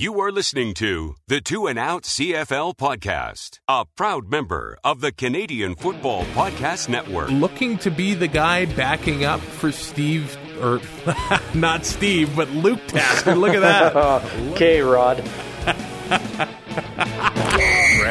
You are listening to the Two and Out CFL podcast, a proud member of the Canadian Football Podcast Network. looking to be the guy backing up for Steve, or not Steve, but Luke Tasker. Look at that. Okay, Rod.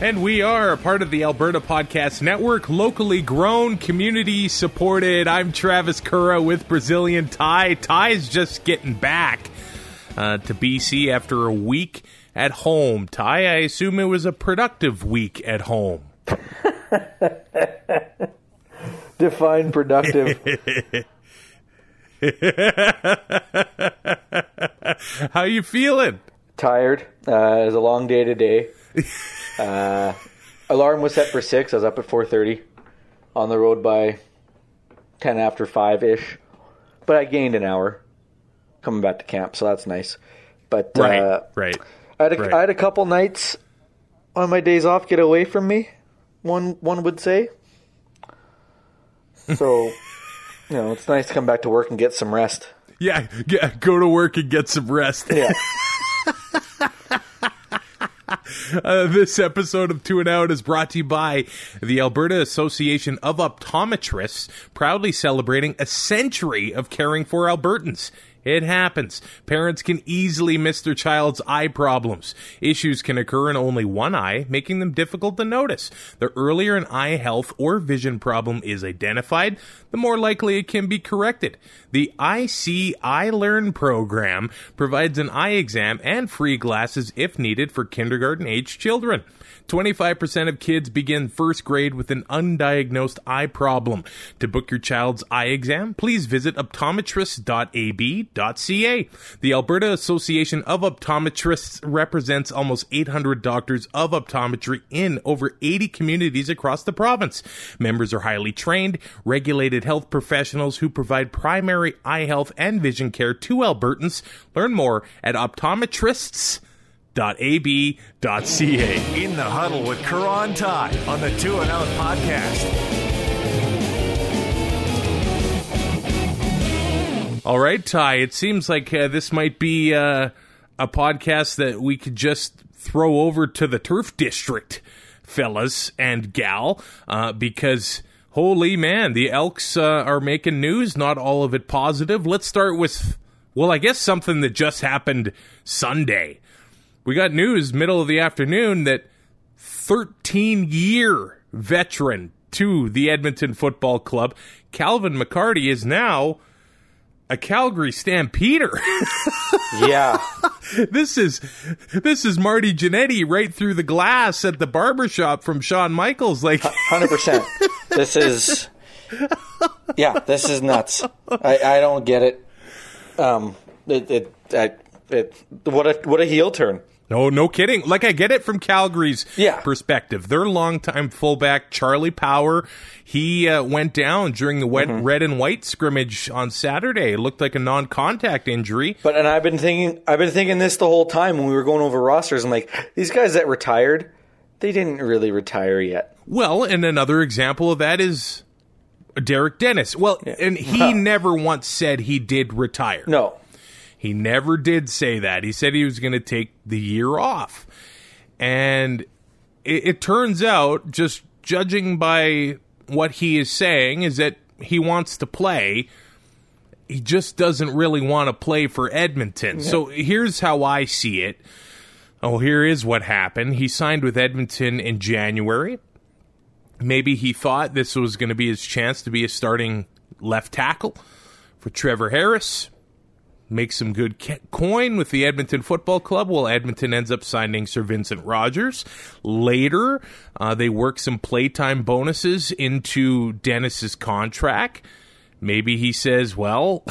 And we are a part of the Alberta Podcast Network, locally grown, community supported. I'm Travis Kura with Brazilian Ty. Ty is just getting back uh, to BC after a week at home. Ty, I assume it was a productive week at home. Define productive. How you feeling? Tired. Uh, it was a long day today. Uh, alarm was set for six. I was up at four thirty. On the road by ten after five ish. But I gained an hour coming back to camp, so that's nice. But Right, uh, right. I had a, right. I had a couple nights on my days off get away from me. One one would say. So, you know, it's nice to come back to work and get some rest. Yeah, yeah, go to work and get some rest. Yeah. Uh, this episode of Two and Out is brought to you by the Alberta Association of Optometrists, proudly celebrating a century of caring for Albertans. It happens. Parents can easily miss their child's eye problems. Issues can occur in only one eye, making them difficult to notice. The earlier an eye health or vision problem is identified, the more likely it can be corrected. The IC Learn program provides an eye exam and free glasses if needed for kindergarten age children. 25% of kids begin first grade with an undiagnosed eye problem. To book your child's eye exam, please visit optometrist.ab.ca. The Alberta Association of Optometrists represents almost 800 doctors of optometry in over 80 communities across the province. Members are highly trained, regulated health professionals who provide primary eye health and vision care to Albertans. Learn more at optometrists.ab.ca. In the huddle with Kura and Tide on the Two and Out podcast. All right, Ty. It seems like uh, this might be uh, a podcast that we could just throw over to the turf district, fellas and gal, uh, because holy man, the Elks uh, are making news. Not all of it positive. Let's start with, well, I guess something that just happened Sunday. We got news middle of the afternoon that 13 year veteran to the Edmonton Football Club, Calvin McCarty, is now a Calgary Stampeder. Yeah. this is this is Marty Jannetty right through the glass at the barbershop from Shawn Michaels. Like Hundred percent. This is, yeah, this is nuts. I, I don't get it. Um, it, it, I, it, what a what a heel turn. No, no kidding. Like I get it from Calgary's Yeah. perspective. Their longtime fullback Charlie Power, he uh, went down during the wet, Mm-hmm. red and white scrimmage on Saturday. It looked like a non-contact injury. But and I've been thinking, I've been thinking this the whole time when we were going over rosters. I'm like, these guys that retired, they didn't really retire yet. Well, and another example of that is Derek Dennis. Well, and he never once said he did retire. No, He never did say that. He said he was going to take the year off. And it, it turns out, just judging by what he is saying, is that he wants to play. He just doesn't really want to play for Edmonton. So here's how I see it. Oh, here is what happened. He signed with Edmonton in January. Maybe he thought this was going to be his chance to be a starting left tackle for Trevor Harris make some good ca- coin with the Edmonton Football Club. Well, Edmonton ends up signing Sir Vincent Rogers. Later, uh, they work some playtime bonuses into Dennis's contract. maybe he says, well,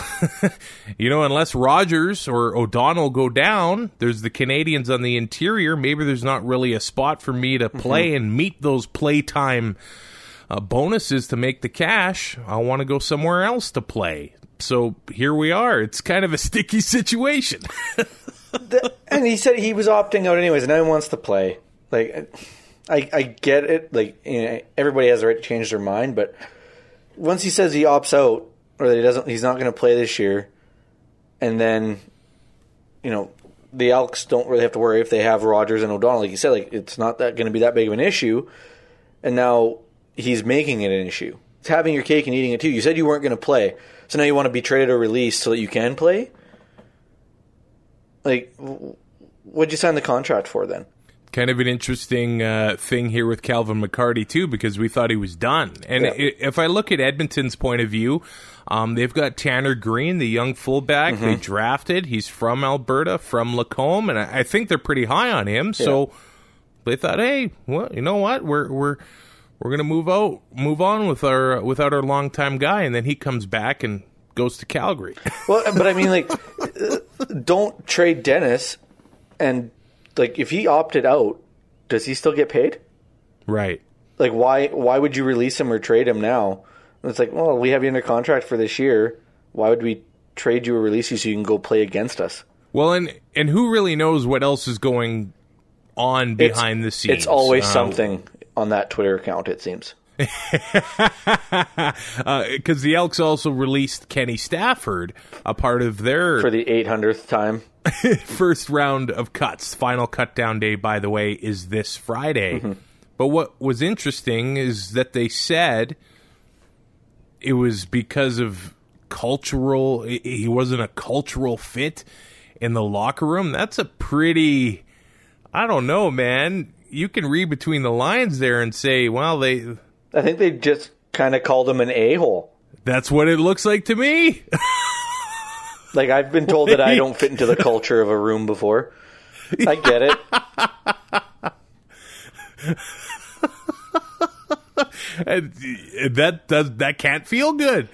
you know, unless Rogers or O'Donnell go down, there's the Canadians on the interior. Maybe there's not really a spot for me to play and meet those playtime uh, bonuses to make the cash. I want to go somewhere else to play. So here we are. It's kind of a sticky situation. and he said he was opting out anyways, and now he wants to play. Like, I I get it. Like, you know, everybody has the right to change their mind, but once he says he opts out or that he doesn't, he's not going to play this year, and then, you know, the Elks don't really have to worry if they have Rogers and O'Donnell. Like you said, like it's not that going to be that big of an issue, and now he's making it an issue. It's having your cake and eating it too. You said you weren't going to play, so now you want to be traded or released so that you can play. Like, what'd you sign the contract for then? kind of an interesting uh, thing here with Calvin McCarty too, because we thought he was done. And Yeah. i if I look at Edmonton's point of view, um, they've got Tanner Green, the young fullback they drafted. He's from Alberta, from Lacombe, and I, I think they're pretty high on him. So they thought, hey, well, you know what, we're we're we're gonna move out, move on with our without our longtime guy, and then he comes back and goes to Calgary. Well, but I mean, like, don't trade Dennis, and like, if he opted out, does he still get paid? right. Like, why why would you release him or trade him now? And it's like, well, we have you under contract for this year. Why would we trade you or release you so you can go play against us? Well, and and who really knows what else is going on It's- behind the scenes? It's always Uh, something on that Twitter account. It seems. Uh, because the Elks also released Kenny Stafford, a part of their For the eight hundredth time, first round of cuts. Final cut down day, by the way, is this Friday. Mm-hmm. But what was interesting is that they said it was because of cultural. He wasn't a cultural fit in the locker room. That's a pretty. I don't know, man. You can read between the lines there and say, well, they. I think they just kind of called him an a hole. That's what it looks like to me. Like I've been told that I don't fit into the culture of a room before. I get it. and that does that can't feel good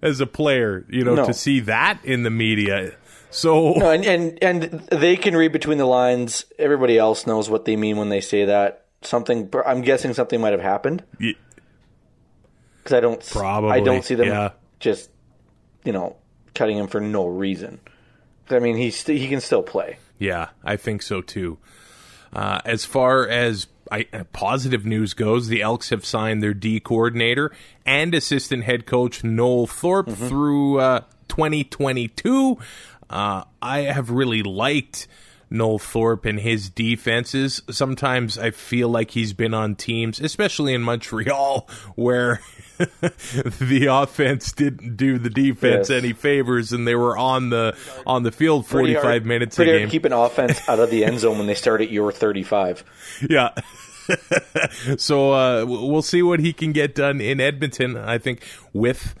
as a player, you know, No. to see that in the media. So No, and, and and they can read between the lines. Everybody else knows what they mean when they say that. Something. I'm guessing something might have happened because I don't. Probably, I don't see them yeah. just, you know, cutting him for no reason. I mean, he's st- he can still play. yeah, I think so too. Uh, as far as I, uh, positive news goes, the Elks have signed their D coordinator and assistant head coach Noel Thorpe through uh, 2022. Uh, I have really liked Noel Thorpe and his defenses. Sometimes I feel like he's been on teams, especially in Montreal, where the offense didn't do the defense Yes. any favors, and they were on the on the field 45 hard- minutes a Pretty hard game. to keep an offense out of the end zone when they start at your 35. Yeah. so uh, we'll see what he can get done in Edmonton. I think with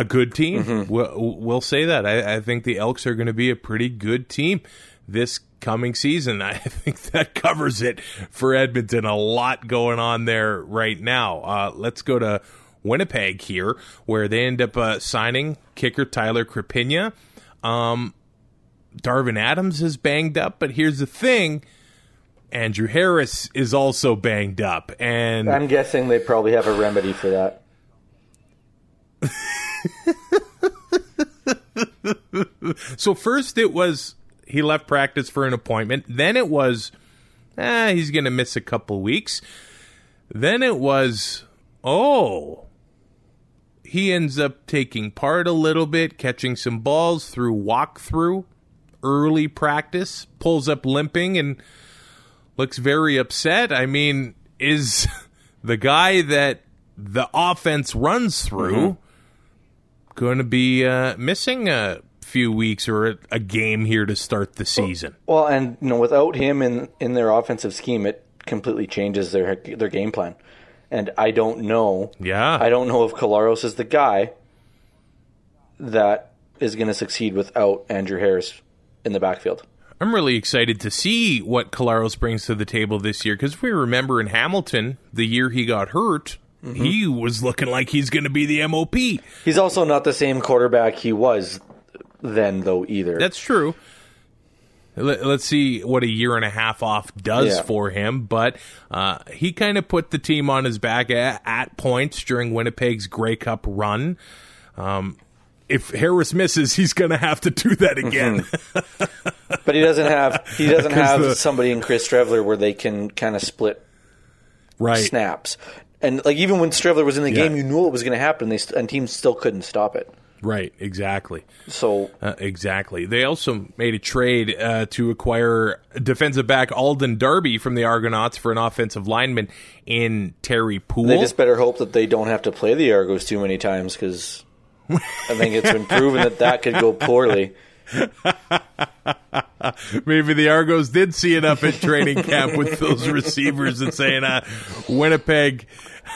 a good team, Mm-hmm. we'll, we'll say that. I, I think the Elks are going to be a pretty good team this coming season. I think that covers it for Edmonton. A lot going on there right now. Uh, let's go to Winnipeg here, where they end up uh, signing kicker Tyler Crapigna. Um, Darvin Adams is banged up, but here's the thing. Andrew Harris is also banged up, and I'm guessing they probably have a remedy for that. so first it was he left practice for an appointment. Then it was, ah, he's going to miss a couple weeks. Then it was, oh, he ends up taking part a little bit, catching some balls through walkthrough, early practice, pulls up limping, and looks very upset. I mean, is the guy that the offense runs through going to be uh, missing a few weeks or a, a game here to start the season? Well, and you know, without him in in their offensive scheme, it completely changes their their game plan. And I don't know. Yeah. I don't know if Collaros is the guy that is going to succeed without Andrew Harris in the backfield. I'm really excited to see what Collaros brings to the table this year because if we remember in Hamilton, the year he got hurt, he was looking like he's going to be the MOP. He's also not the same quarterback he was then, though, either. That's true. Let, us see what a year and a half off does Yeah. for him, but uh, he kind of put the team on his back at, at points during Winnipeg's Grey Cup run. Um, if Harris misses, he's going to have to do that again. but he doesn't have he doesn't have the- somebody in Chris Streveler where they can kind of split right. snaps. And like even when Streveler was in the Yeah. game, you knew it was going to happen. They st- and teams still couldn't stop it. Right, exactly. So Uh, exactly. They also made a trade uh, to acquire defensive back Alden Darby from the Argonauts for an offensive lineman in Terry Poole. they just better hope that they don't have to play the Argos too many times because I think it's been proven that that could go poorly. Maybe the Argos did see it up at training camp with those receivers and saying, uh, Winnipeg,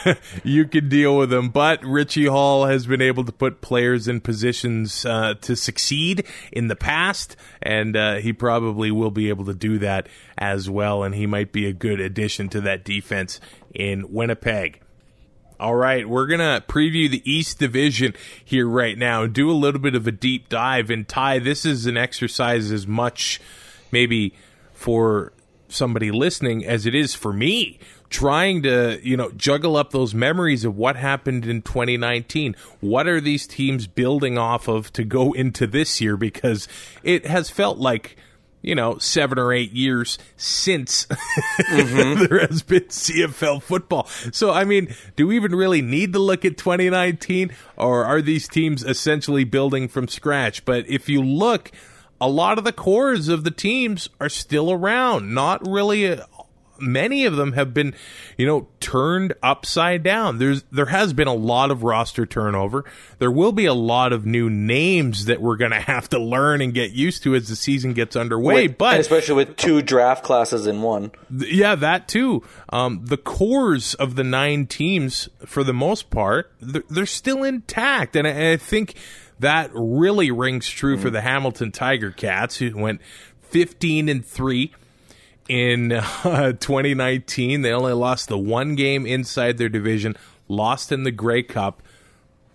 you can deal with them. But Richie Hall has been able to put players in positions uh, to succeed in the past, and uh, he probably will be able to do that as well. And he might be a good addition to that defense in Winnipeg. All right, we're going to preview the East Division here right now and do a little bit of a deep dive. And Ty, this is an exercise as much maybe for somebody listening as it is for me trying to, you know, juggle up those memories of what happened in 2019. What are these teams building off of to go into this year because it has felt like you know, seven or eight years since mm-hmm. there has been CFL football. So, I mean, do we even really need to look at 2019 or are these teams essentially building from scratch? But if you look, a lot of the cores of the teams are still around. Not really many of them have been, you know, turned upside down. There's there has been a lot of roster turnover. There will be a lot of new names that we're going to have to learn and get used to as the season gets underway. With- but especially with two draft classes in one. Th- Yeah, that too. Um, the cores of the nine teams, for the most part, they're, they're still intact, and I, I think that really rings true for the Hamilton Tiger Cats, who went fifteen and three in uh, 2019. They only lost the one game inside their division, lost in the Grey Cup.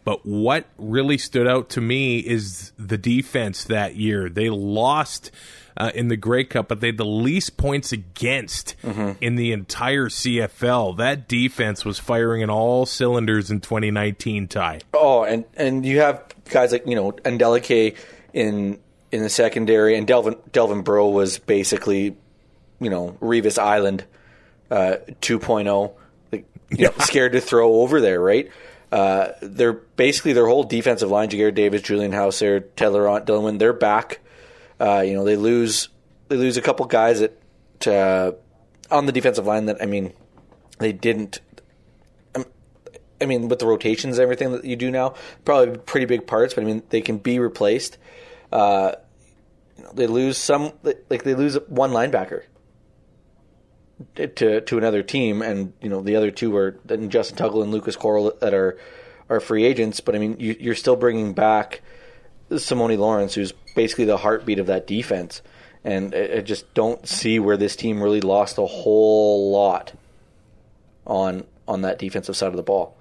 But what really stood out to me is the defense that year. They lost uh, in the Grey Cup, but they had the least points against in the entire CFL. That defense was firing in all cylinders in 2019, Ty. Oh, and and you have guys like you know Adeleke in in the secondary, and Delvin Delvin Breaux was basically you know Revis Island uh, 2.0, like you know, scared to throw over there, right? Uh, they're basically their whole defensive line: Ja'Gared Davis, Julian Howsare, Taylor Dillman. They're back. Uh, you know, they lose they lose a couple guys that uh, on the defensive line that I mean they didn't I mean, with the rotations and everything that you do now, probably pretty big parts. But I mean, they can be replaced. Uh, you know, they lose some, like they lose one linebacker to to another team, and you know the other two are Justin Tuggle and Lucas Coral that are are free agents. But I mean, you, you're still bringing back Simoni Lawrence, who's basically the heartbeat of that defense. And I just don't see where this team really lost a whole lot on on that defensive side of the ball.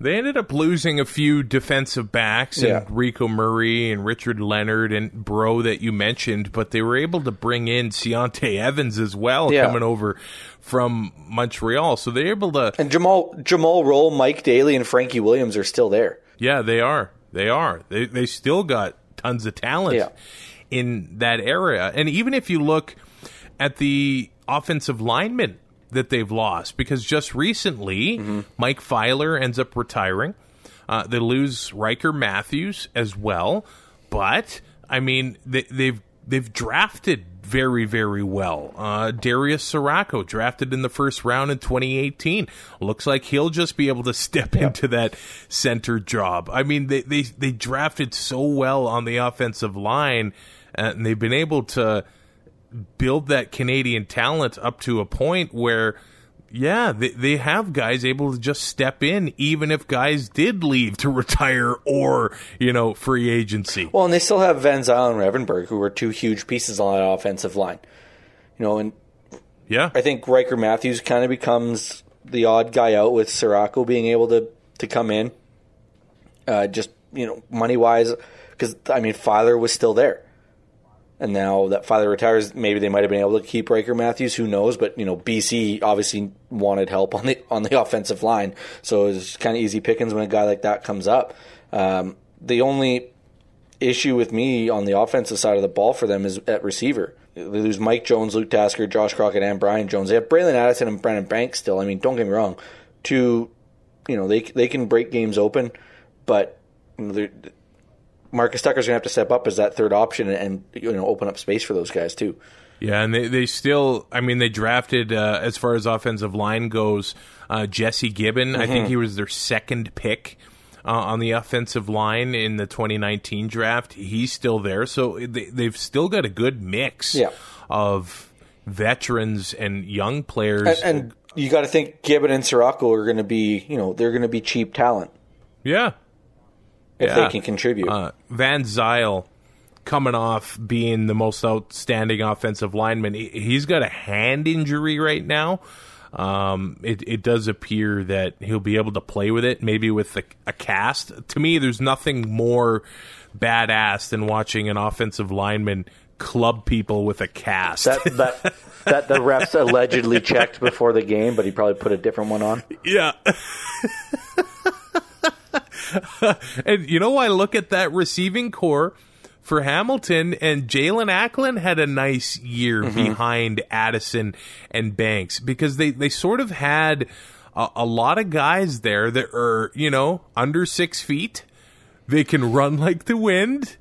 They ended up losing a few defensive backs, Yeah. and Rico Murray and Richard Leonard and Breaux that you mentioned, but they were able to bring in Ciante Evans as well, Yeah. coming over from Montreal. So they're able to And Jumal Jumal Rolle, Mike Daly, and Frankie Williams are still there. Yeah, they are. They are. They they still got tons of talent Yeah. in that area. And even if you look at the offensive linemen that they've lost, because just recently Mike Filer ends up retiring. Uh, they lose Ryker Mathews as well, but I mean they, they've they've drafted very very well. Uh, Darius Ciraco drafted in the first round in 2018. Looks like he'll just be able to step into that center job. I mean they they they drafted so well on the offensive line, uh, and they've been able to build that Canadian talent up to a point where, yeah, they, they have guys able to just step in, even if guys did leave to retire or, you know, free agency. Well, and they still have Van Zeyl and Revenberg, who were two huge pieces on that offensive line. You know, and Yeah. I think Ryker Mathews kind of becomes the odd guy out with Ciraco being able to to come in. Uh, just you know, money wise, because I mean, Filer was still there. And now that Filer retires, maybe they might have been able to keep Ryker Mathews. Who knows? But you know, BC obviously wanted help on the on the offensive line, so it's kind of easy pickings when a guy like that comes up. Um, the only issue with me on the offensive side of the ball for them is at receiver. They lose Mike Jones, Luke Tasker, Josh Crockett, and Brian Jones. They have Bralon Addison and Brandon Banks still. I mean, don't get me wrong. Two, you know, they they can break games open, but you know, Marcus Tucker's gonna have to step up as that third option and, and you know open up space for those guys too. Yeah, and they, they still, I mean, they drafted, uh, as far as offensive line goes, uh, Jesse Gibbon. Mm-hmm. I think he was their second pick uh, on the offensive line in the 2019 draft. He's still there. So they, they've still got a good mix Yeah. of veterans and young players. And, and you got to think Gibbon and Ciraco are going to be, you know, they're going to be cheap talent yeah. If Yeah. they can contribute. Uh, Van Zeyl coming off being the most outstanding offensive lineman. He- He's got a hand injury right now. Um, it, it does appear that he'll be able to play with it, maybe with a, a cast. To me, there's nothing more badass than watching an offensive lineman club people with a cast. that that that the refs allegedly checked before the game, but he probably put a different one on. Yeah. and you know, I look at that receiving core for Hamilton, and Jaelon Acklin had a nice year mm-hmm. behind Addison and Banks because they, they sort of had a, a lot of guys there that are, you know, under six feet. They can run like the wind.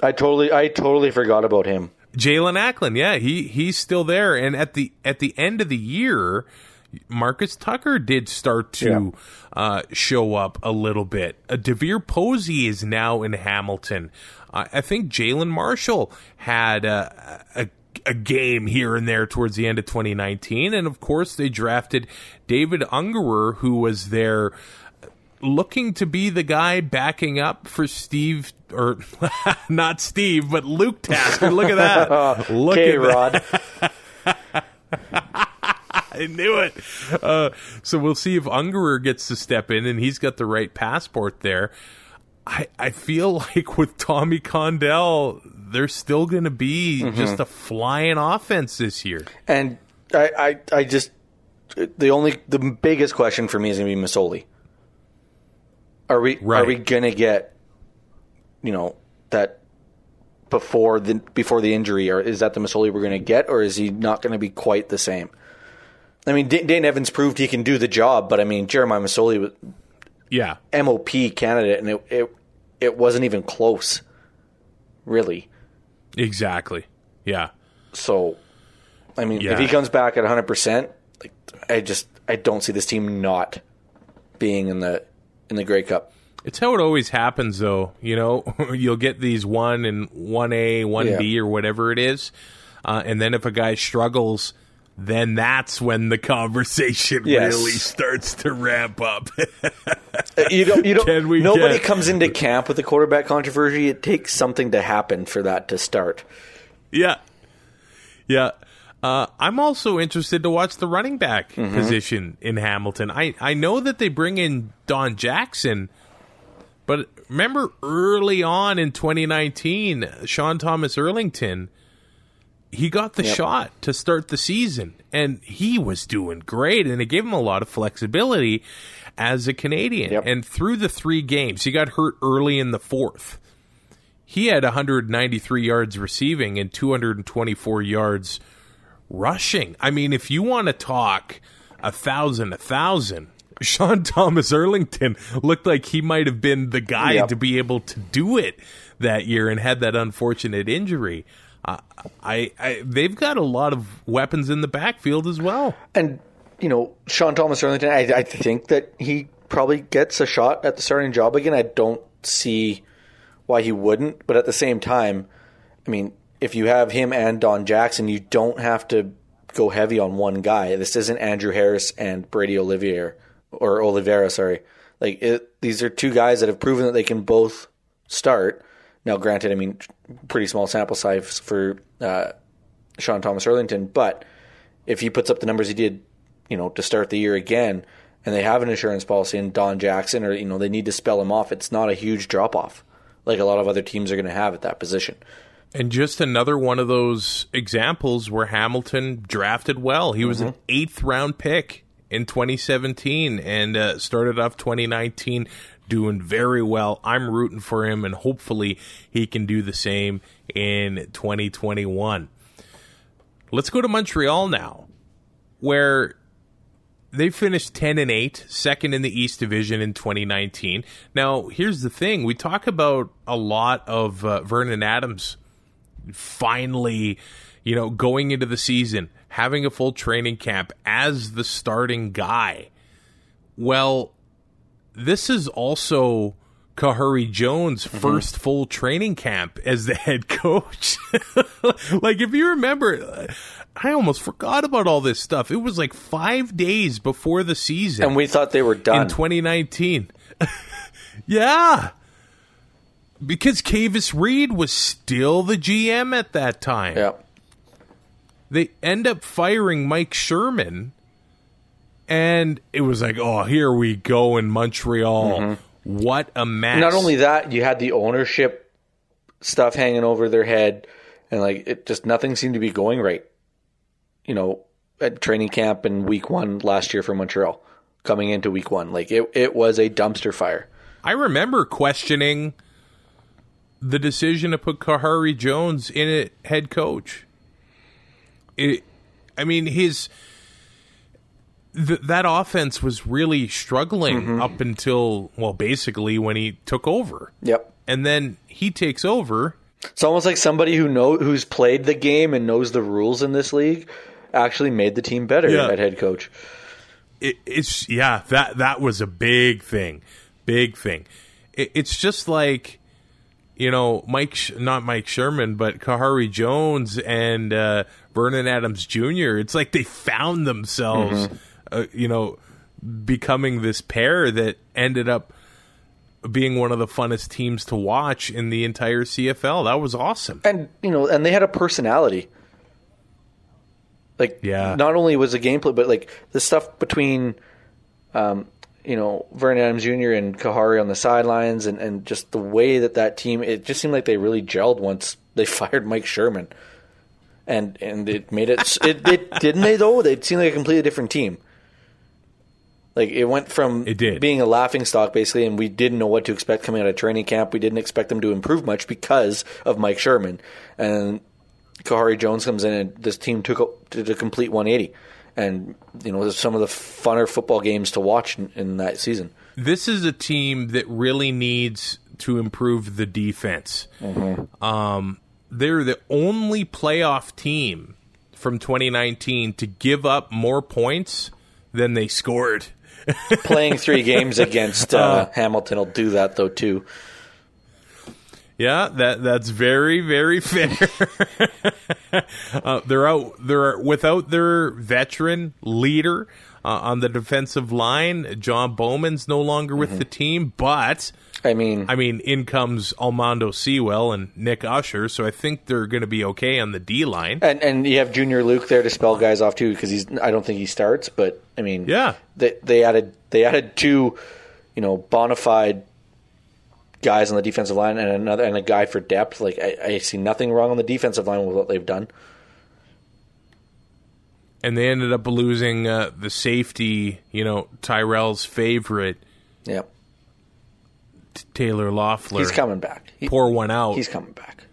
I totally I totally forgot about him. Jaelon Acklin, yeah, he he's still there. And at the at the end of the year, Marcus Tucker did start to uh, show up a little bit. Uh, Devier Posey is now in Hamilton. Uh, I think Jalen Marshall had a, a a game here and there towards the end of 2019, and of course they drafted David Ungerer, who was there looking to be the guy backing up for Steve or not Steve, but Luke Tasker. Look at that. Look K at that. Rod. I knew it. Uh, so we'll see if Ungerer gets to step in and he's got the right passport there. I, I feel like with Tommy Condell, there's still going to be Mm-hmm. just a flying offense this year. And I, I I just the only the biggest question for me is going to be Masoli. Are we Right. are we going to get you know that before the before the injury or is that the Masoli we're going to get or is he not going to be quite the same? I mean, D- Dane Evans proved he can do the job, but I mean, Jeremiah Masoli was Yeah. MOP candidate, and it it, it wasn't even close, really. Exactly. Yeah. So, I mean, Yeah. if he comes back at 100, percent like I just I don't see this team not being in the in the Grey Cup. It's how it always happens, though. You know, you'll get these one and one A, one B, or whatever it is, uh, and then if a guy struggles, then that's when the conversation Yes. really starts to ramp up. You don't. You don't. Can we nobody get- comes into camp with a quarterback controversy. It takes something to happen for that to start. yeah, yeah. Uh, I'm also interested to watch the running back Mm-hmm. position in Hamilton. I I know that they bring in Don Jackson. But remember early on in 2019, Sean Thomas Erlington, he got the Yep. shot to start the season, and he was doing great, and it gave him a lot of flexibility as a Canadian. Yep. And through the three games, he got hurt early in the fourth. He had 193 yards receiving and 224 yards rushing. I mean, if you want to talk a thousand, a thousand, Sean Thomas Erlington looked like he might have been the guy Yep. to be able to do it that year and had that unfortunate injury. I, I they've got a lot of weapons in the backfield as well. And you know, Sean Thomas Erlington, I, I think that he probably gets a shot at the starting job again. I don't see why he wouldn't, but at the same time, I mean, if you have him and Don Jackson, you don't have to go heavy on one guy. This isn't Andrew Harris and Brady Olivier or Oliveira, sorry. Like it, these are two guys that have proven that they can both start. Now, granted, I mean, pretty small sample size for uh, Sean Thomas Erlington, but if he puts up the numbers he did you know, to start the year again, and they have an insurance policy in Don Jackson, or you know, they need to spell him off. It's not a huge drop off like a lot of other teams are going to have at that position. And just another one of those examples where Hamilton drafted well. He was an eighth round pick in 2017 and uh, started off 2019 doing very well. I'm rooting for him, and hopefully he can do the same in 2021. Let's go to Montreal now, where they finished 10 and 8, second in the East Division in 2019. Now, here's the thing we talk about a lot of uh, Vernon Adams finally, you know, going into the season, having a full training camp as the starting guy. Well, this is also Kahari Jones' mm-hmm. first full training camp as the head coach. like, if you remember, I almost forgot about all this stuff. It was like five days before the season And we thought they were done. in 2019. yeah. Because Kavis Reed was still the GM at that time. yeah. They end up firing Mike Sherman, and it was like, oh, here we go in Montreal. Mm-hmm. What a mess. Not only that, you had the ownership stuff hanging over their head, and like it just nothing seemed to be going right. You know, at training camp in week one last year for Montreal, coming into week one, like it, it was a dumpster fire. I remember questioning the decision to put Kahari Jones in it head coach. It, I mean, his th- that offense was really struggling up until well, basically when he took over, Yep. and then he takes over. It's almost like somebody who know who's played the game and knows the rules in this league actually made the team better Yeah. at head coach. it, it's yeah that that was a big thing big thing it, it's just like you know mike not mike sherman but kahari jones and uh, vernon adams jr it's like they found themselves uh, you know becoming this pair that ended up being one of the funnest teams to watch in the entire cfl that was awesome and you know, and they had a personality. Like, Yeah. not only was the gameplay, but like the stuff between, um, you know, Vernon Adams Jr. and Kahari on the sidelines, and and just the way that that team, it just seemed like they really gelled once they fired Mike Sherman, and and it made it, it, it didn't they though? They seemed like a completely different team. Like it went from It did. being a laughing stock basically, and we didn't know what to expect coming out of training camp. We didn't expect them to improve much because of Mike Sherman, and Kahari Jones comes in, and this team took a, did a complete 180, and you know, some of the funner football games to watch in, in that season. this is a team that really needs to improve the defense. Um, they're the only playoff team from 2019 to give up more points than they scored. Playing three games against uh, Hamilton will do that though too. Yeah, that that's very very fair. uh, they're out. They're without their veteran leader uh, Uh, on the defensive line. John Bowman's no longer with mm-hmm. the team, but I mean, I mean, in comes Almondo Sewell and Nick Usher, so I think they're going to be okay on the D line. and and you have Junior Luke there to spell guys off too because he's I don't think he starts, but I mean, Yeah. they they added they added two, you know, bona fide guys on the defensive line and another and a guy for depth. Like I, I see nothing wrong on the defensive line with what they've done. And they ended up losing uh, the safety, you know, Tyrell's favorite, Yeah, T- Taylor Loeffler. he's coming back. He- Pour one out. He's coming back.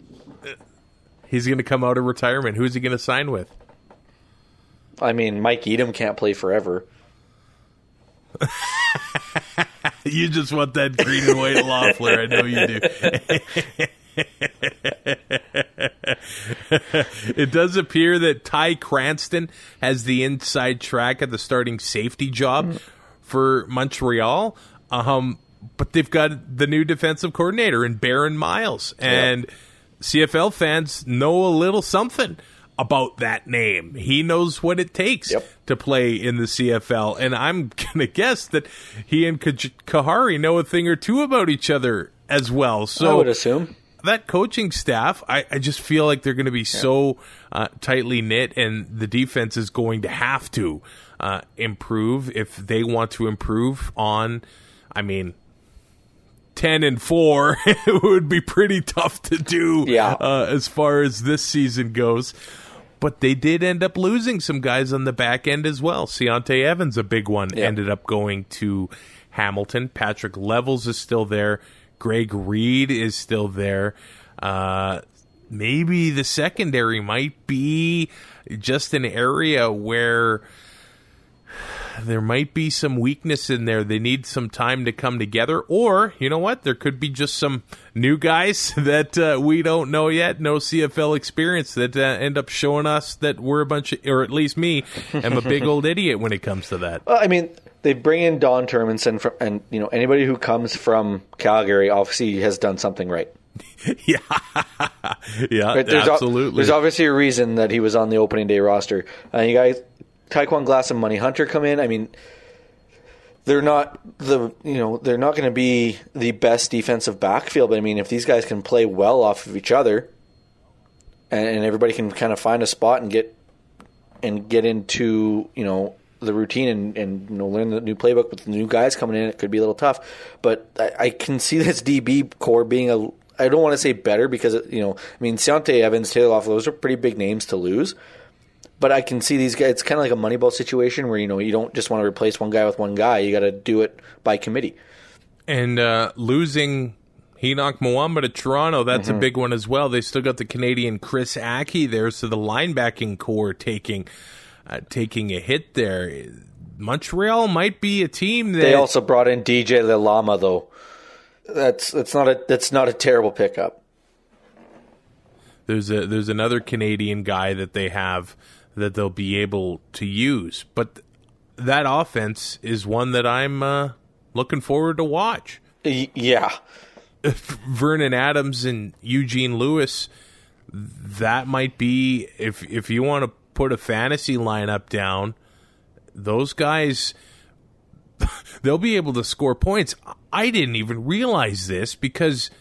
He's going to come out of retirement. Who's he going to sign with? I mean, Mike Edem can't play forever. You just want that green and white Loeffler. I know you do. it does appear that Ty Cranston has the inside track at the starting safety job for Montreal. Um, but they've got the new defensive coordinator in Baron Miles. And CFL fans know a little something about that name. He knows what it takes Yep. to play in the CFL. And I'm going to guess that he and Kahari know a thing or two about each other as well. So I would assume. That coaching staff, I, I just feel like they're going to be so uh, tightly knit, and the defense is going to have to uh, improve if they want to improve on. I mean, ten and four it would be pretty tough to do. Yeah. Uh, as far as this season goes. But they did end up losing some guys on the back end as well. Ciante Evans, a big one, Yeah. ended up going to Hamilton. Patrick Levels is still there. Greg Reid is still there. Uh, maybe the secondary might be just an area where there might be some weakness in there. They need some time to come together. Or, you know what? There could be just some new guys that uh, we don't know yet, no CFL experience, that uh, end up showing us that we're a bunch of, or at least me, am a big old idiot when it comes to that. Well, I mean, they bring in Don Terminson, from, and you know anybody who comes from Calgary obviously has done something right. yeah. yeah, Right, There's o- absolutely. there's obviously a reason that he was on the opening day roster. Uh, you guys, Taekwon Glass and Money Hunter come in. I mean, they're not the you know they're not going to be the best defensive backfield. But I mean, if these guys can play well off of each other, and, and everybody can kind of find a spot and get and get into you know the routine and, and you know learn the new playbook with the new guys coming in, it could be a little tough. But I, I can see this DB core being a I don't want to say better because you know I mean Ciante Evans, Taylor Loff, those are pretty big names to lose. But I can see these guys. It's kind of like a Moneyball situation where you know you don't just want to replace one guy with one guy. You got to do it by committee. And uh, losing Henoc Muamba to Toronto, that's Mm-hmm. a big one as well. They still got the Canadian Chris Ackie there, so the linebacking core taking uh, taking a hit there. Montreal might be a team that They also brought in DJ Lalama though. That's that's not a that's not a terrible pickup. there's a there's another Canadian guy that they have that they'll be able to use, but that offense is one that I'm uh, looking forward to watch. Yeah, Vernon Adams and Eugene Lewis, that might be if if you want to put a fantasy lineup down, those guys they'll be able to score points. I didn't even realize this because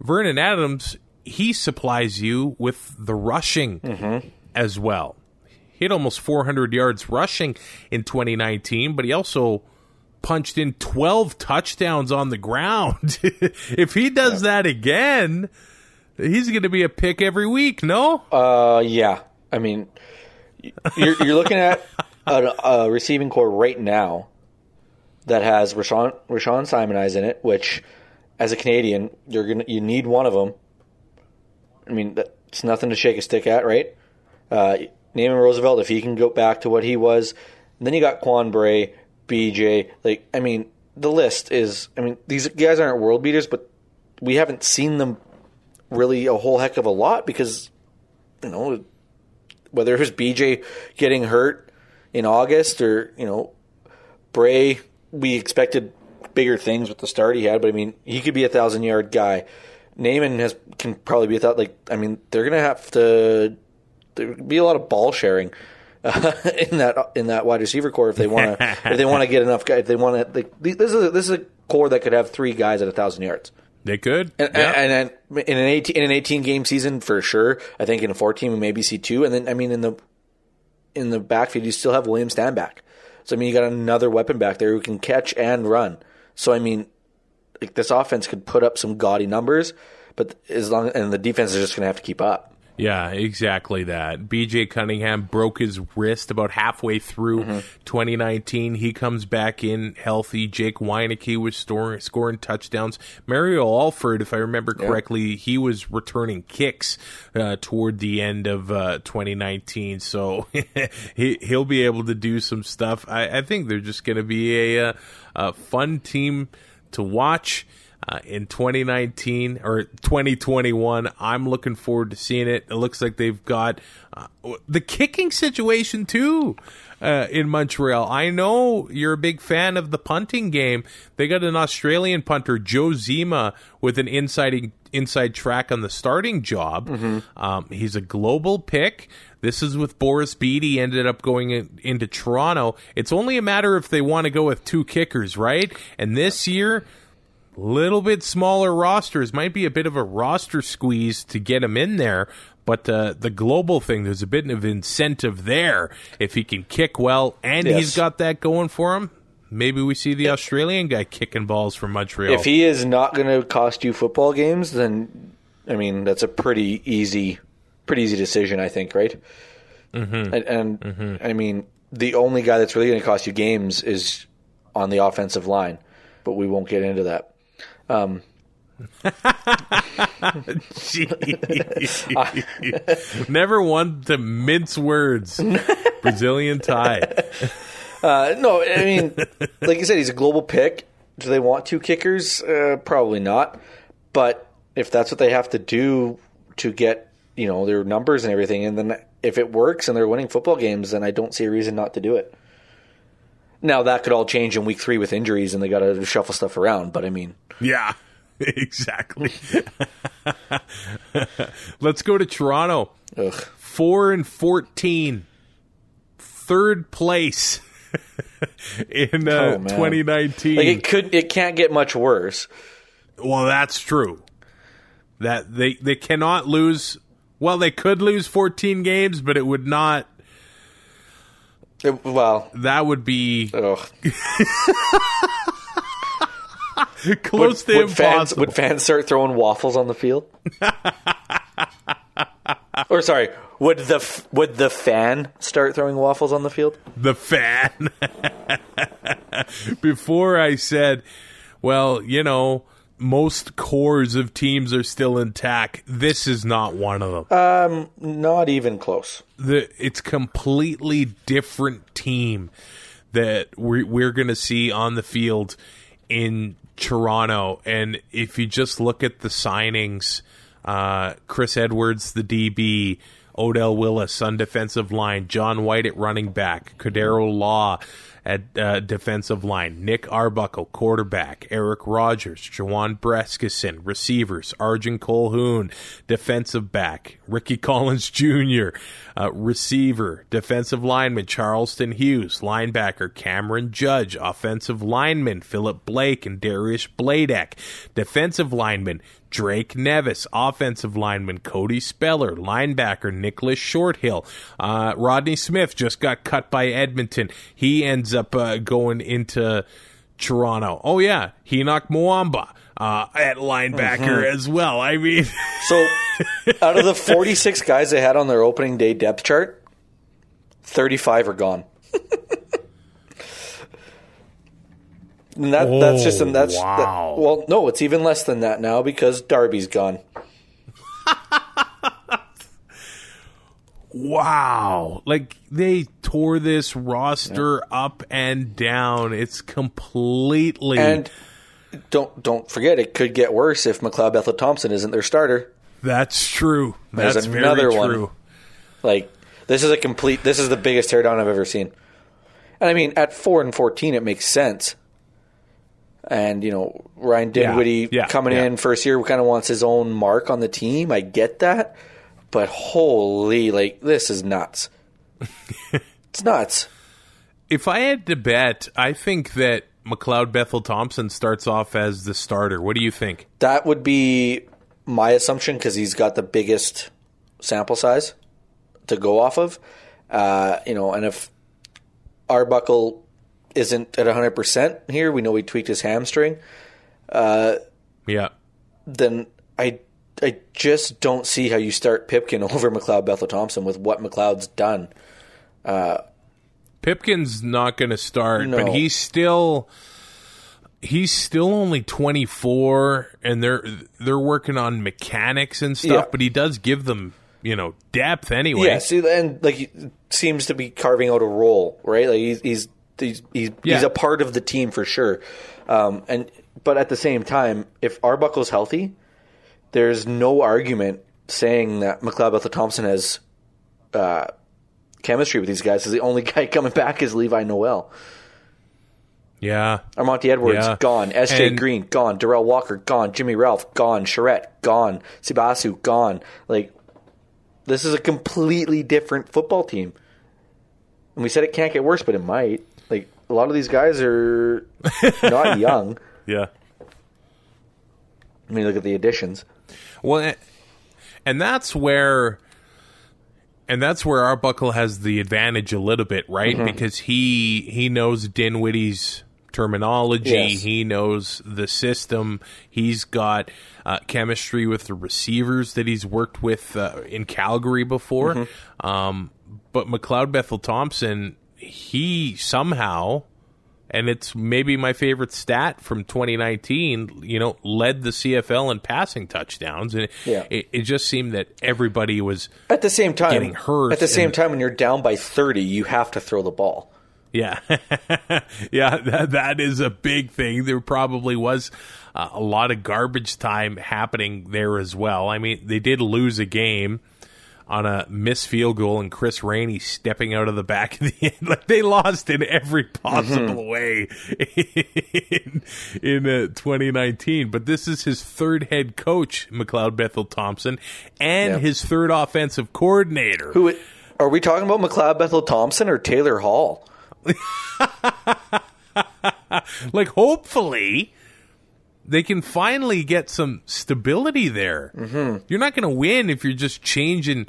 Vernon Adams he supplies you with the rushing as well. He had almost 400 yards rushing in 2019, but he also punched in 12 touchdowns on the ground. if he does that again, he's going to be a pick every week, no? uh, yeah. I mean, you're you're looking at a, a receiving core right now that has Rashawn Rashawn Simonise in it, which as a Canadian you're gonna you need one of them. I mean, it's nothing to shake a stick at, right? Uh, Naaman Roosevelt, if he can go back to what he was, and then you got Quan Bray, BJ. Like, I mean, the list is. I mean, these guys aren't world beaters, but we haven't seen them really a whole heck of a lot because you know whether it was BJ getting hurt in August or you know Bray, we expected bigger things with the start he had, but I mean he could be a thousand yard guy. Naaman has can probably be thousand. Like I mean they're gonna have to there be a lot of ball sharing. Uh, in that in that wide receiver core, if they want to, if they want to get enough guys, if they want to, like, this is a, this is a core that could have three guys at a thousand yards. They could. And, Yeah. and, and in an eighteen in an eighteen game season for sure. I think in a fourteen we maybe see two, and then I mean in the in the backfield you still have William Stanback. So I mean you got another weapon back there who can catch and run. So I mean, like this offense could put up some gaudy numbers, but as long and the defense is just going to have to keep up. Yeah, exactly that. BJ Cunningham broke his wrist about halfway through Mm-hmm. 2019. He comes back in healthy. Jake Wieneke was storing, scoring touchdowns. Mario Alford, if I remember correctly, he was returning kicks uh, toward the end of uh, 2019. So he, he'll be able to do some stuff. I, I think they're just going to be a, uh, a fun team to watch uh, in 2019 or 2021. I'm looking forward to seeing it. It looks like they've got uh, the kicking situation too uh, in Montreal. I know you're a big fan of the punting game. They got an Australian punter, Joe Zema, with an inside inside track on the starting job. Um, he's a global pick. This is with Boris Bede ended up going in, into Toronto. It's only a matter if they want to go with two kickers, right? And this year, little bit smaller rosters might be a bit of a roster squeeze to get him in there. But uh, the global thing, there's a bit of incentive there if he can kick well, and Yes. he's got that going for him. Maybe we see the Australian guy kicking balls from Montreal. If he is not going to cost you football games, then I mean that's a pretty easy, pretty easy decision, I think, right? Mm-hmm. And, and I mean the only guy that's really going to cost you games is on the offensive line, but we won't get into that. Um, Never one to mince words. Brazilian tie. Uh, no, I mean, like you said, he's a global pick. Do they want two kickers? Uh, probably not. But if that's what they have to do to get, you know, their numbers and everything, and then if it works and they're winning football games, then I don't see a reason not to do it. Now that could all change in week three with injuries, and they got to shuffle stuff around. But I mean, Yeah, exactly. Let's go to Toronto. ugh. Four and fourteen, third place in uh, Oh, 2019. like it could, it can't get much worse. well, that's true. That they they cannot lose. Well, they could lose 14 games, but it would not. It- well, That would be close to would fans impossible. would fans start throwing waffles on the field? or sorry, would the f- would the fan start throwing waffles on the field? the fan. Before I said, well, you know, most cores of teams are still intact. This is not one of them. Um, Not even close. the it's completely different team that we're, we're going to see on the field in Toronto. And if you just look at the signings, uh, Chris Edwards, the DB, Odell Willis on defensive line, John White at running back, Cordero Law at uh, defensive line, Nick Arbuckle, quarterback, Eric Rogers, Jawan Breskison, receivers, Arjen Colquhoun, defensive back, Ricky Collins Jr., uh, receiver, defensive lineman, Charleston Hughes, linebacker, Cameron Judge, offensive lineman, Philip Blake and Dariusz Bladek, defensive lineman, Drake Nevis, offensive lineman Cody Speller, linebacker Nicholas Shortill. Uh, Rodney Smith just got cut by Edmonton. He ends up uh, going into Toronto. Oh yeah, Henoc Muamba uh, at linebacker as well. I mean, So, out of the 46 guys they had on their opening day depth chart, 35 are gone. And that, that's just Oh, that's wow. that- well, no, it's even less than that now because Darby's gone. wow, like they tore this roster up and down. It's completely And don't don't forget, it could get worse if McLeod Bethel Thompson isn't their starter. that's true. There's That's another very one. true. Like this is a complete. This is the biggest teardown I've ever seen. And I mean, at four and fourteen, it makes sense. And you know, Ryan Dinwiddie yeah, coming yeah. in first year kind of wants his own mark on the team. I get that, but holy, like this is nuts. it's nuts. If I had to bet, I think that McLeod Bethel Thompson starts off as the starter. What do you think? That would be my assumption because he's got the biggest sample size to go off of. Uh, you know, and if Arbuckle isn't at 100% here, we know he tweaked his hamstring, uh, Yeah. then I I just don't see how you start Pipkin over McLeod Bethel Thompson with what McLeod's done. Uh, Pipkin's not going to start, No. but he's still he's still only 24 and they're they're working on mechanics and stuff, Yeah. but he does give them, you know, depth anyway. Yeah, see, and like he seems to be carving out a role, right? Like he's he's he's he's, Yeah. he's a part of the team for sure. Um, and but at the same time, if Arbuckle's healthy, there's no argument saying that McLeod Bethel Thompson has uh, chemistry with these guys. Because the only guy coming back is Levi Noel. Yeah. Armanti Edwards Yeah. gone. S.J. And- Green gone. Derel Walker gone. Jimmy Ralph gone. Charette gone. Sibasu gone. Like this is a completely different football team. And we said it can't get worse, but it might. A lot of these guys are not young. Yeah. I mean, look at the additions. Well, and that's where, and that's where Arbuckle has the advantage a little bit, right? Mm-hmm. Because he he knows Dinwiddie's terminology, Yes. he knows the system, he's got uh, chemistry with the receivers that he's worked with uh, in Calgary before. Mm-hmm. Um, but McLeod Bethel Thompson, he somehow and it's maybe my favorite stat from 2019. You know, led the CFL in passing touchdowns, and Yeah. it, it just seemed that everybody was, At the same time, Getting hurt At the same and- time, when you're down by 30, you have to throw the ball. yeah, yeah. That, that is a big thing. There probably was uh, a lot of garbage time happening there as well. I mean, they did lose a game. On a missed field goal and Chris Rainey stepping out of the back of the end, like they lost in every possible way in, in uh, 2019. But this is his third head coach, McLeod Bethel Thompson, and his third offensive coordinator. Who are we talking about? McLeod Bethel Thompson or Taylor Hall? like hopefully they can finally get some stability there. Mm-hmm. You're not going to win if you're just changing.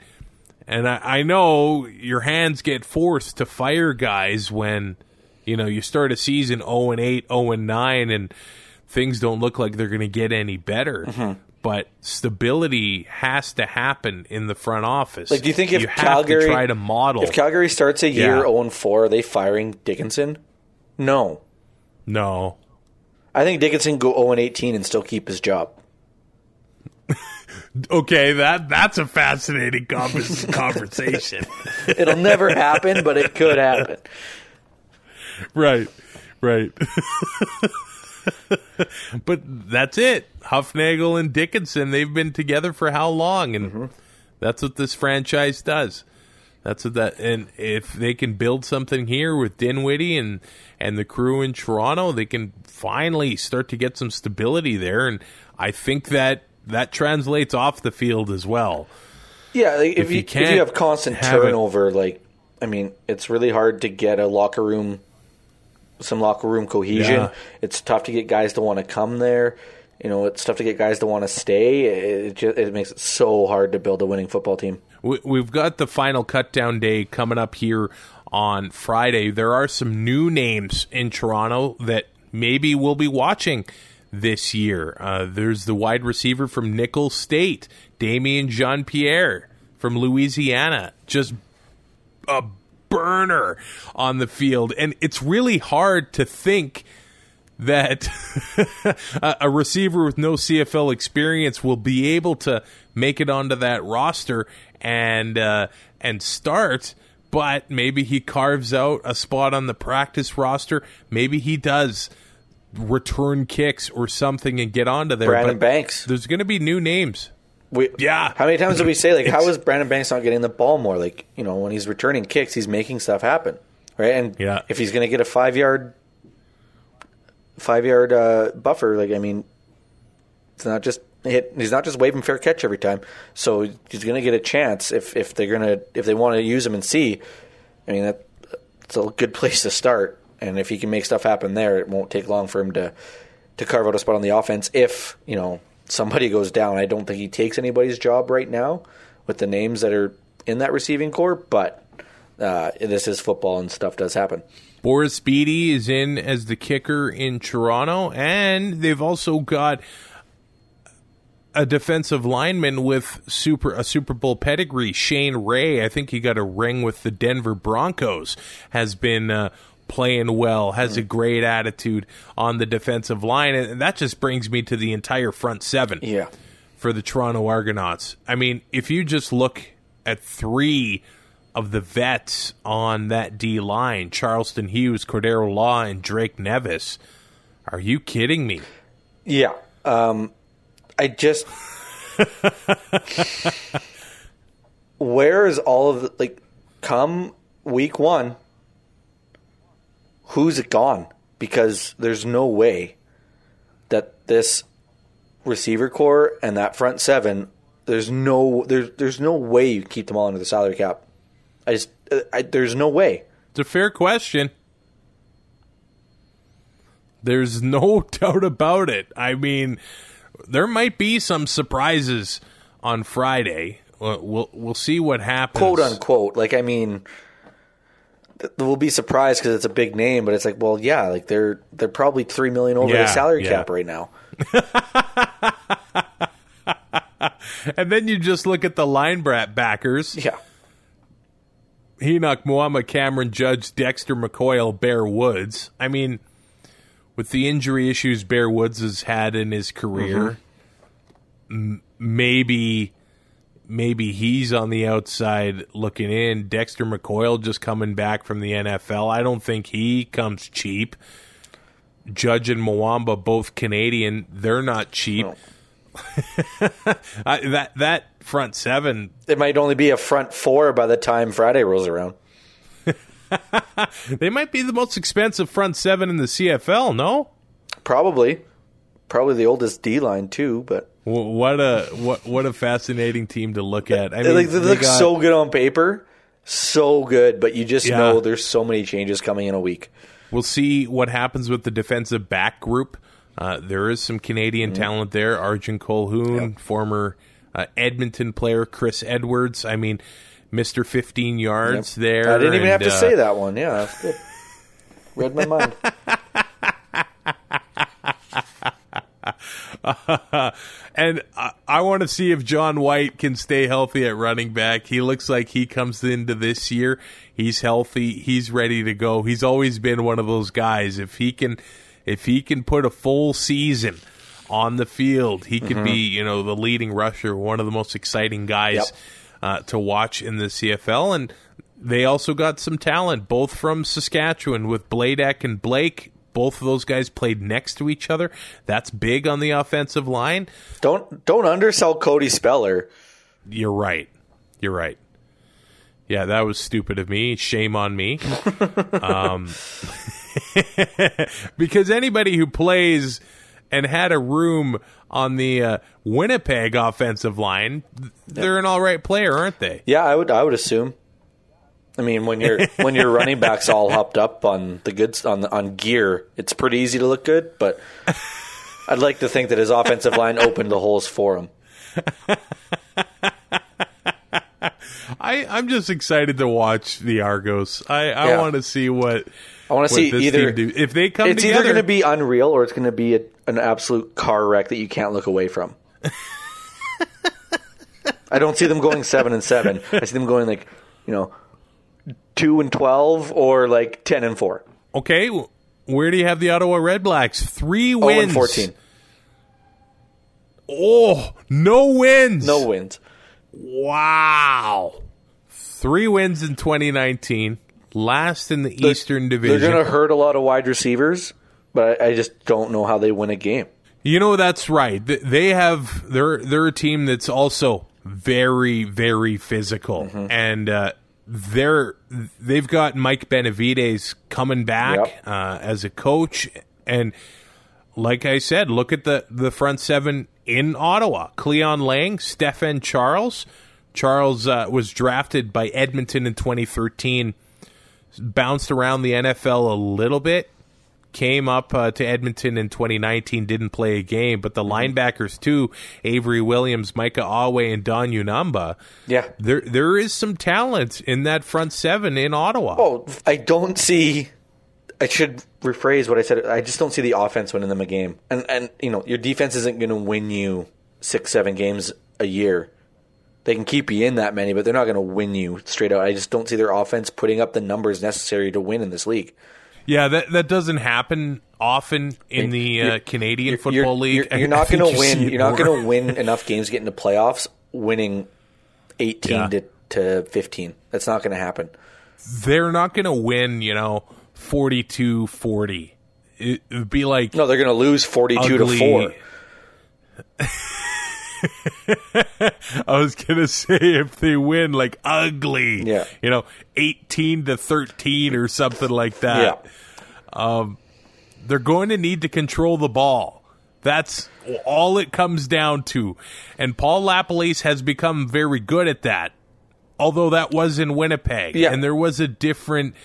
And I, I know your hands get forced to fire guys when you know you start a season 0 and 8, 0 and 9, and things don't look like they're going to get any better. Mm-hmm. But stability has to happen in the front office. Like, do you think if you Calgary to try to model? If Calgary starts a year Yeah. 0 and 4, are they firing Dickinson? No. no, I think Dickinson go 0 and 18 and still keep his job. Okay, that that's a fascinating conversation. It'll never happen, but it could happen. right, right. but that's it. Hufnagel and Dickinson, they've been together for how long? And mm-hmm. that's what this franchise does. That's what that. And if they can build something here with Dinwiddie and and the crew in Toronto, they can finally start to get some stability there. And I think that that translates off the field as well. Yeah, like, if, If you, you if can't if you have constant have it- turnover, like I mean, it's really hard to get a locker room, some locker room cohesion. Yeah. It's tough to get guys to want to come there. You know, it's tough to get guys to want to stay. It just, it makes it so hard to build a winning football team. We- We've got the final cutdown day coming up here on Friday. There are some new names in Toronto that maybe we'll be watching this year. Uh, there's the wide receiver from Nicholls State, Damien Jean Pierre from Louisiana. Just a burner on the field. And it's really hard to think that a receiver with no CFL experience will be able to make it onto that roster and uh, and start. But maybe he carves out a spot on the practice roster. Maybe he does return kicks or something and get onto there. Brandon But Banks. There's going to be new names. We, Yeah. How many times did we say like, how is Brandon Banks not getting the ball more? Like, you know, when he's returning kicks, he's making stuff happen, right? And Yeah. if he's going to get a five yard, five yard uh, buffer, like I mean, it's not just hit. He's not just waving fair catch every time. So he's going to get a chance if if they're going to if they want to use him and see. I mean, that it's a good place to start. And if he can make stuff happen there, it won't take long for him to to carve out a spot on the offense. If you know somebody goes down, I don't think he takes anybody's job right now with the names that are in that receiving core. But uh, this is football, and stuff does happen. Boris Bede is in as the kicker in Toronto, and they've also got a defensive lineman with super a Super Bowl pedigree, Shane Ray. I think he got a ring with the Denver Broncos. Has been uh, playing well, has a great attitude on the defensive line, and that just brings me to the entire front seven Yeah, for the Toronto Argonauts. I mean, if you just look at three of the vets on that D line, Charleston Hughes, Cordero Law, and Drake Nevis, are you kidding me? yeah. Um, I just where is all of the like come week one? Who's it gone? Because there's no way that this receiver core and that front seven. There's no there's there's no way you keep them all under the salary cap. I just uh, I, there's no way. It's a fair question. There's no doubt about it. I mean, there might be some surprises on Friday. We'll we'll, see what happens. quote unquote. Like, I mean, th- we'll be surprised because it's a big name, but it's like, well, yeah, like they're they're probably three million over Yeah, the salary yeah. cap right now. And then you just look at the line brat backers. Yeah, Henoc Muamba, Cameron Judge, Dexter McCoil, Bear Woods. I mean, with the injury issues Bear Woods has had in his career, mm-hmm. m- maybe maybe he's on the outside looking in. Dexter McCoil just coming back from the NFL. I don't think he comes cheap. Judge and Muamba, both Canadian, they're not cheap. No. I, that that front seven it might only be a front four by the time Friday rolls around. They might be the most expensive front seven in the CFL. No, Probably, probably the oldest D line too. But what a what what a fascinating team to look at. I they, mean, like, they they look got- so good on paper, so good. But you just Yeah. know there's so many changes coming in a week. We'll see what happens with the defensive back group. Uh, there is some Canadian Mm-hmm. talent there. Arjen Colquhoun, former uh, Edmonton player, Chris Edwards. I mean, Mister Fifteen yards there. I didn't even have to uh, say that one. Yeah, that's good. Read my mind. And I, I want to see if John White can stay healthy at running back. He looks like he comes into this year. He's healthy. He's ready to go. He's always been one of those guys. If he can, if he can put a full season on the field, he could be, you know, the leading rusher, one of the most exciting guys Yep. uh, to watch in the CFL. And they also got some talent, both from Saskatchewan with Bladek and Blake. Both of those guys played next to each other. That's big on the offensive line. Don't don't undersell Cody Speller. You're right. You're right. Yeah, that was stupid of me. Shame on me. um, because anybody who plays and had a room on the uh, Winnipeg offensive line, they're an all right player, aren't they? Yeah, I would I would assume. I mean, when your when your running backs all hopped up on the goods on the, on gear, it's pretty easy to look good. But I'd like to think that his offensive line opened the holes for him. I, I'm just excited to watch the Argos. I, I Yeah. want to see what I want to see either. If they come it's together, either going to be unreal or it's going to be a, an absolute car wreck that you can't look away from. I don't see them going seven and seven. I see them going like you know two and twelve or like ten and four. okay. Where do you have the Ottawa Red Blacks? Three Oh, wins. and fourteen. Oh, no wins. No wins. Wow. Three wins in 2019. Last in the Eastern Division. They're going to hurt a lot of wide receivers, but I, I just don't know how they win a game. You know that's right. They have they're they're a team that's also very very physical, Mm-hmm. and uh, they're they've got Mike Benevides coming back Yep. uh, as a coach, and like I said, look at the the front seven in Ottawa: Cleyon Laing, Stefan Charles. Charles uh, was drafted by Edmonton in 2013, bounced around the NFL a little bit, came up uh, to Edmonton in 2019, didn't play a game, but the linebackers too, Avery Williams, Micah Awe, and Don Unamba. Yeah. There there is some talent in that front seven in Ottawa. Oh, I don't see. I should rephrase what I said. I just don't see the offense winning them a game. And and you know your defense isn't going to win you six seven games a year. They can keep you in that many, but they're not going to win you straight out. I just don't see their offense putting up the numbers necessary to win in this league. Yeah, that that doesn't happen often in the uh, Canadian You're- Football you're, League. You're, you're not going to win. You're not going to win enough games to get into playoffs. Winning eighteen Yeah. to to fifteen. That's not going to happen. They're not going to win, you know, 42-40. It would be like No, they're going to lose forty-two to four. I was gonna say if they win like ugly, Yeah. you know, eighteen to thirteen or something like Yeah. that. They're going to need to control the ball. That's all it comes down to. And Paul LaPolice has become very good at that. Although that was in Winnipeg, Yeah. and there was a different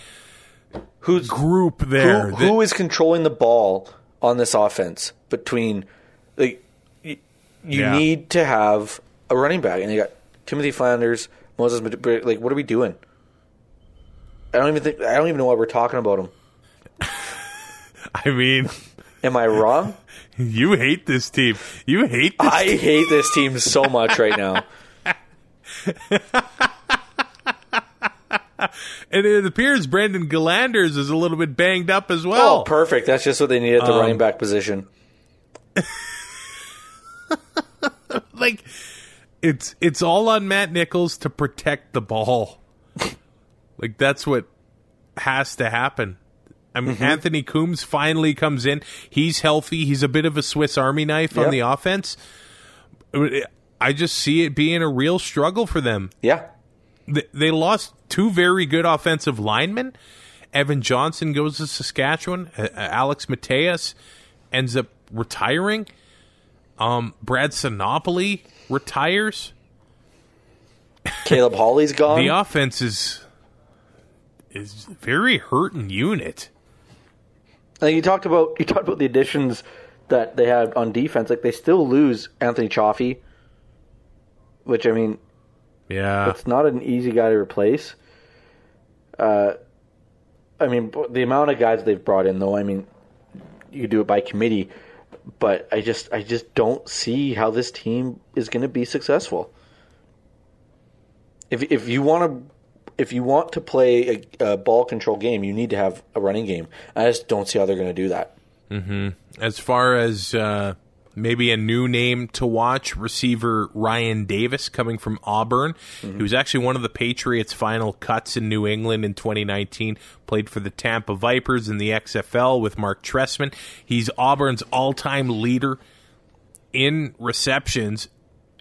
Who's group there. Who, that- who is controlling the ball on this offense between like you Yeah. need to have a running back, and you got Timothy Flanders, Moses. Like, what are we doing? I don't even think I don't even know why we're talking about him. I mean, Am I wrong? you hate this team. You hate this. I hate this team so much right now. and it appears Brandon Galanders is a little bit banged up as well. Oh, perfect. That's just what they need at the Um, running back position. like it's it's all on Matt Nichols to protect the ball. like that's what has to happen. I mean, mm-hmm. Anthony Coombs finally comes in. He's healthy. He's a bit of a Swiss Army knife on the offense. I just see it being a real struggle for them. Yeah. They, they lost two very good offensive linemen. Evan Johnson goes to Saskatchewan. Alex Mateas ends up retiring. Um, Brad Sinopoli retires. Caleb Holley's gone. The offense is is very hurting unit. Like you talked about, you talked about the additions that they had on defense. Like they still lose Anthony Chaffee, which I mean, Yeah, it's not an easy guy to replace. Uh, I mean, the amount of guys they've brought in, though. I mean, you do it by committee, but I just, I just don't see how this team is going to be successful. If if you want to. If you want to play a, a ball control game, you need to have a running game. I just don't see how they're going to do that. Mm-hmm. as far as uh, maybe a new name to watch, receiver Ryan Davis coming from Auburn, Mm-hmm. He was actually one of the Patriots' final cuts in New England in 2019. Played for the Tampa Vipers in the XFL with Marc Trestman. He's Auburn's all-time leader in receptions,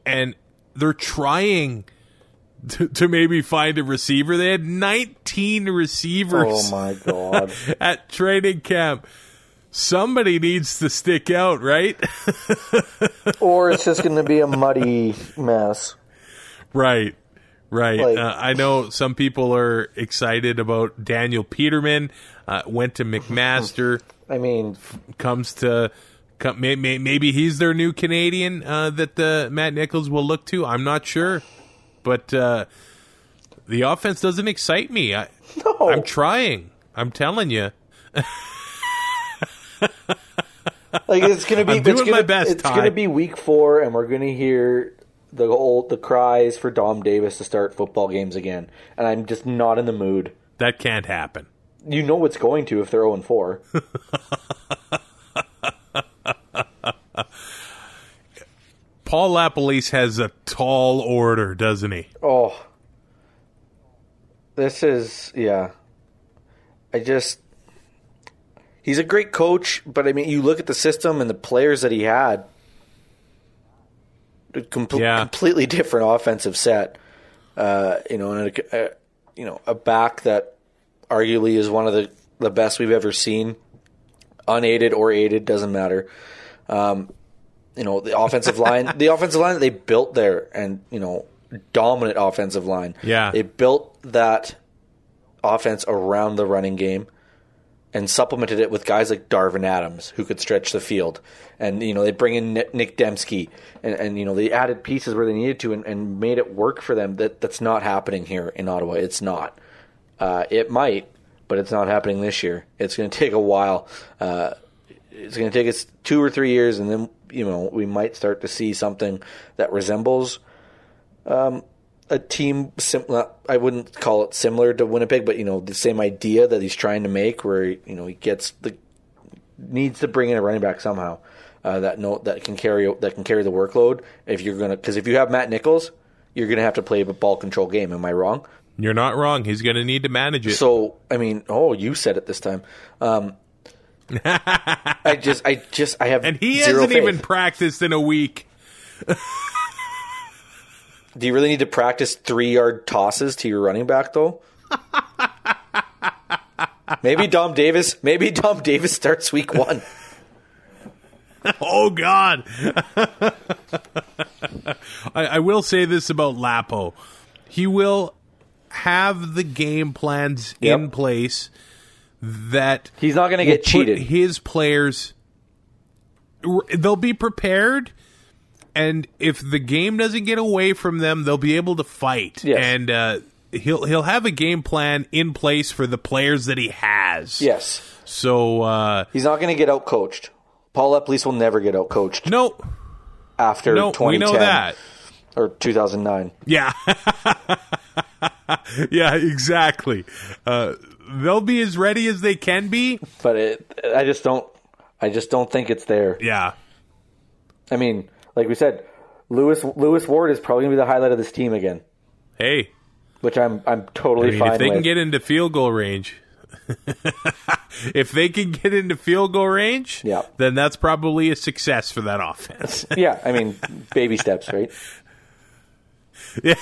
and they're trying. To, to maybe find a receiver. They had 19 receivers Oh my god! at training camp. Somebody needs to stick out, right? or it's just going to be a muddy mess. right. Right. Like- uh, I know some people are excited about Daniel Petermann. Uh, went to McMaster. I mean, comes to come, may, may, maybe he's their new Canadian uh, that uh, Matt Nichols will look to. I'm not sure, but uh, the offense doesn't excite me. I, no. I'm trying. I'm telling you. like it's gonna be. I'm it's gonna, my best, It's Ty. gonna be week four, and we're gonna hear the old the cries for Dom Davis to start football games again, and I'm just not in the mood. That can't happen. You know what's going to if they're zero and four. Paul LaPolice has a tall order, doesn't he? Oh, this is yeah. I just he's a great coach, but I mean, you look at the system and the players that he had. a com- Yeah. completely different offensive set. Uh, you know, and a, a, you know a back that arguably is one of the the best we've ever seen, unaided or aided doesn't matter. Um, you know the offensive line, the offensive line that they built there, and you know dominant offensive line. Yeah. they built that offense around the running game and supplemented it with guys like Darvin Adams who could stretch the field. And you know they bring in Nick- Demski, and, and you know they added pieces where they needed to, and, and made it work for them. That that's not happening here in Ottawa. It's not. Uh, it might, but it's not happening this year. It's going to take a while. Uh, it's going to take us two or three years, and then you know we might start to see something that resembles um, a team. Sim- I wouldn't call it similar to Winnipeg, but you know the same idea that he's trying to make, where you know he gets the needs to bring in a running back somehow uh, that no that can carry that can carry the workload. If you're gonna, because if you have Matt Nichols, you're gonna have to play a ball control game. Am I wrong? You're not wrong. He's going to need to manage it. So I mean, oh, you said it this time. Um, I just, I just, I have and he hasn't faith. even practiced in a week. Do you really need to practice three yard tosses to your running back though? maybe Dom Davis. Maybe Dom Davis starts week one. Oh God! I, I will say this about Lapo: he will have the game plans Yep. in place that He's not going to get cheated. His players, they'll be prepared, and if the game doesn't get away from them, they'll be able to fight. Yes. And uh, he'll he'll have a game plan in place for the players that he has. Yes. So uh, He's not going to get out coached. Paul LaPolice will never get out coached no, after no, 2010 we know that. or 2009. Yeah. yeah, exactly. Uh, they'll be as ready as they can be. But it, I just don't. I just don't think it's there. Yeah. I mean, like we said, Lewis Lewis Ward is probably going to be the highlight of this team again, Hey, which I'm I'm totally I mean, fine if they with. can get into field goal range, if they can get into field goal range, Yeah. then that's probably a success for that offense. yeah, I mean, baby steps, right? Yeah.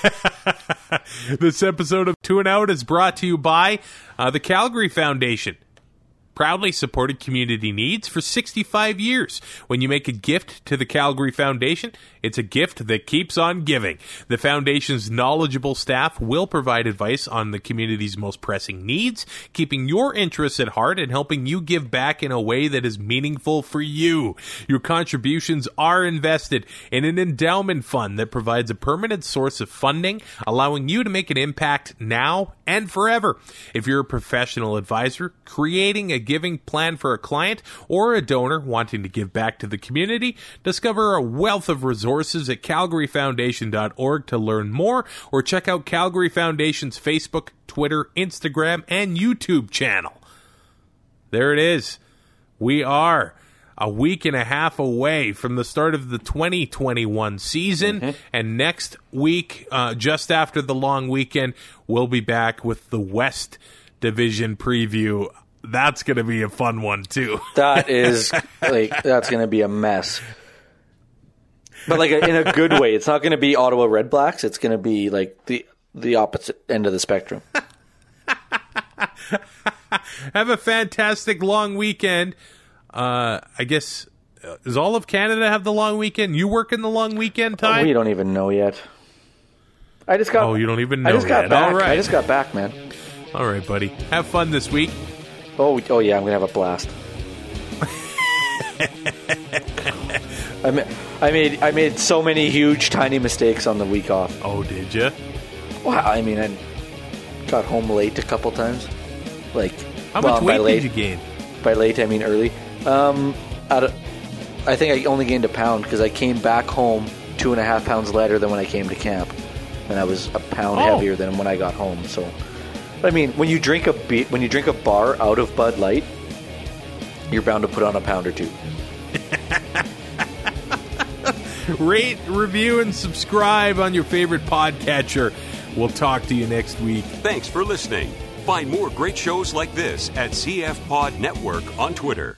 this episode of Two and Out is brought to you by uh, the Calgary Foundation. Proudly supported community needs for 65 years. When you make a gift to the Calgary Foundation, it's a gift that keeps on giving. The Foundation's knowledgeable staff will provide advice on the community's most pressing needs, keeping your interests at heart and helping you give back in a way that is meaningful for you. Your contributions are invested in an endowment fund that provides a permanent source of funding, allowing you to make an impact now and forever. If you're a professional advisor creating a giving plan for a client or a donor wanting to give back to the community, discover a wealth of resources at calgaryfoundation.org to learn more or check out Calgary Foundation's Facebook, Twitter, Instagram, and YouTube channel. There it is. We are a week and a half away from the start of the 2021 season. And next week, uh, just after the long weekend, we'll be back with the West Division preview. That's going to be a fun one, too. That is like that's going to be a mess. But like in a good way. It's not going to be Ottawa Red Blacks. It's going to be like the the opposite end of the spectrum. Have a fantastic long weekend. Uh, I guess, uh, does all of Canada have the long weekend? You work in the long weekend, Ty? we don't even know yet. I just got. Oh, you don't even know. I just got back. All right. I just got back, man. All right, buddy. Have fun this week. Oh, oh yeah, I'm gonna have a blast. I made, I made I made so many huge, tiny mistakes on the week off. Oh, did you? Wow, I mean, I got home late a couple times. Like, How well, much weight late, did you gain? By late, I mean early. Um, out of, I think I only gained a pound because I came back home two and a half pounds lighter than when I came to camp, and I was a pound Oh. heavier than when I got home. So, I mean, when you drink a be- when you drink a bar out of Bud Light, you're bound to put on a pound or two. Rate, review, and subscribe on your favorite podcatcher. We'll talk to you next week. Thanks for listening. Find more great shows like this at CF Pod Network on Twitter.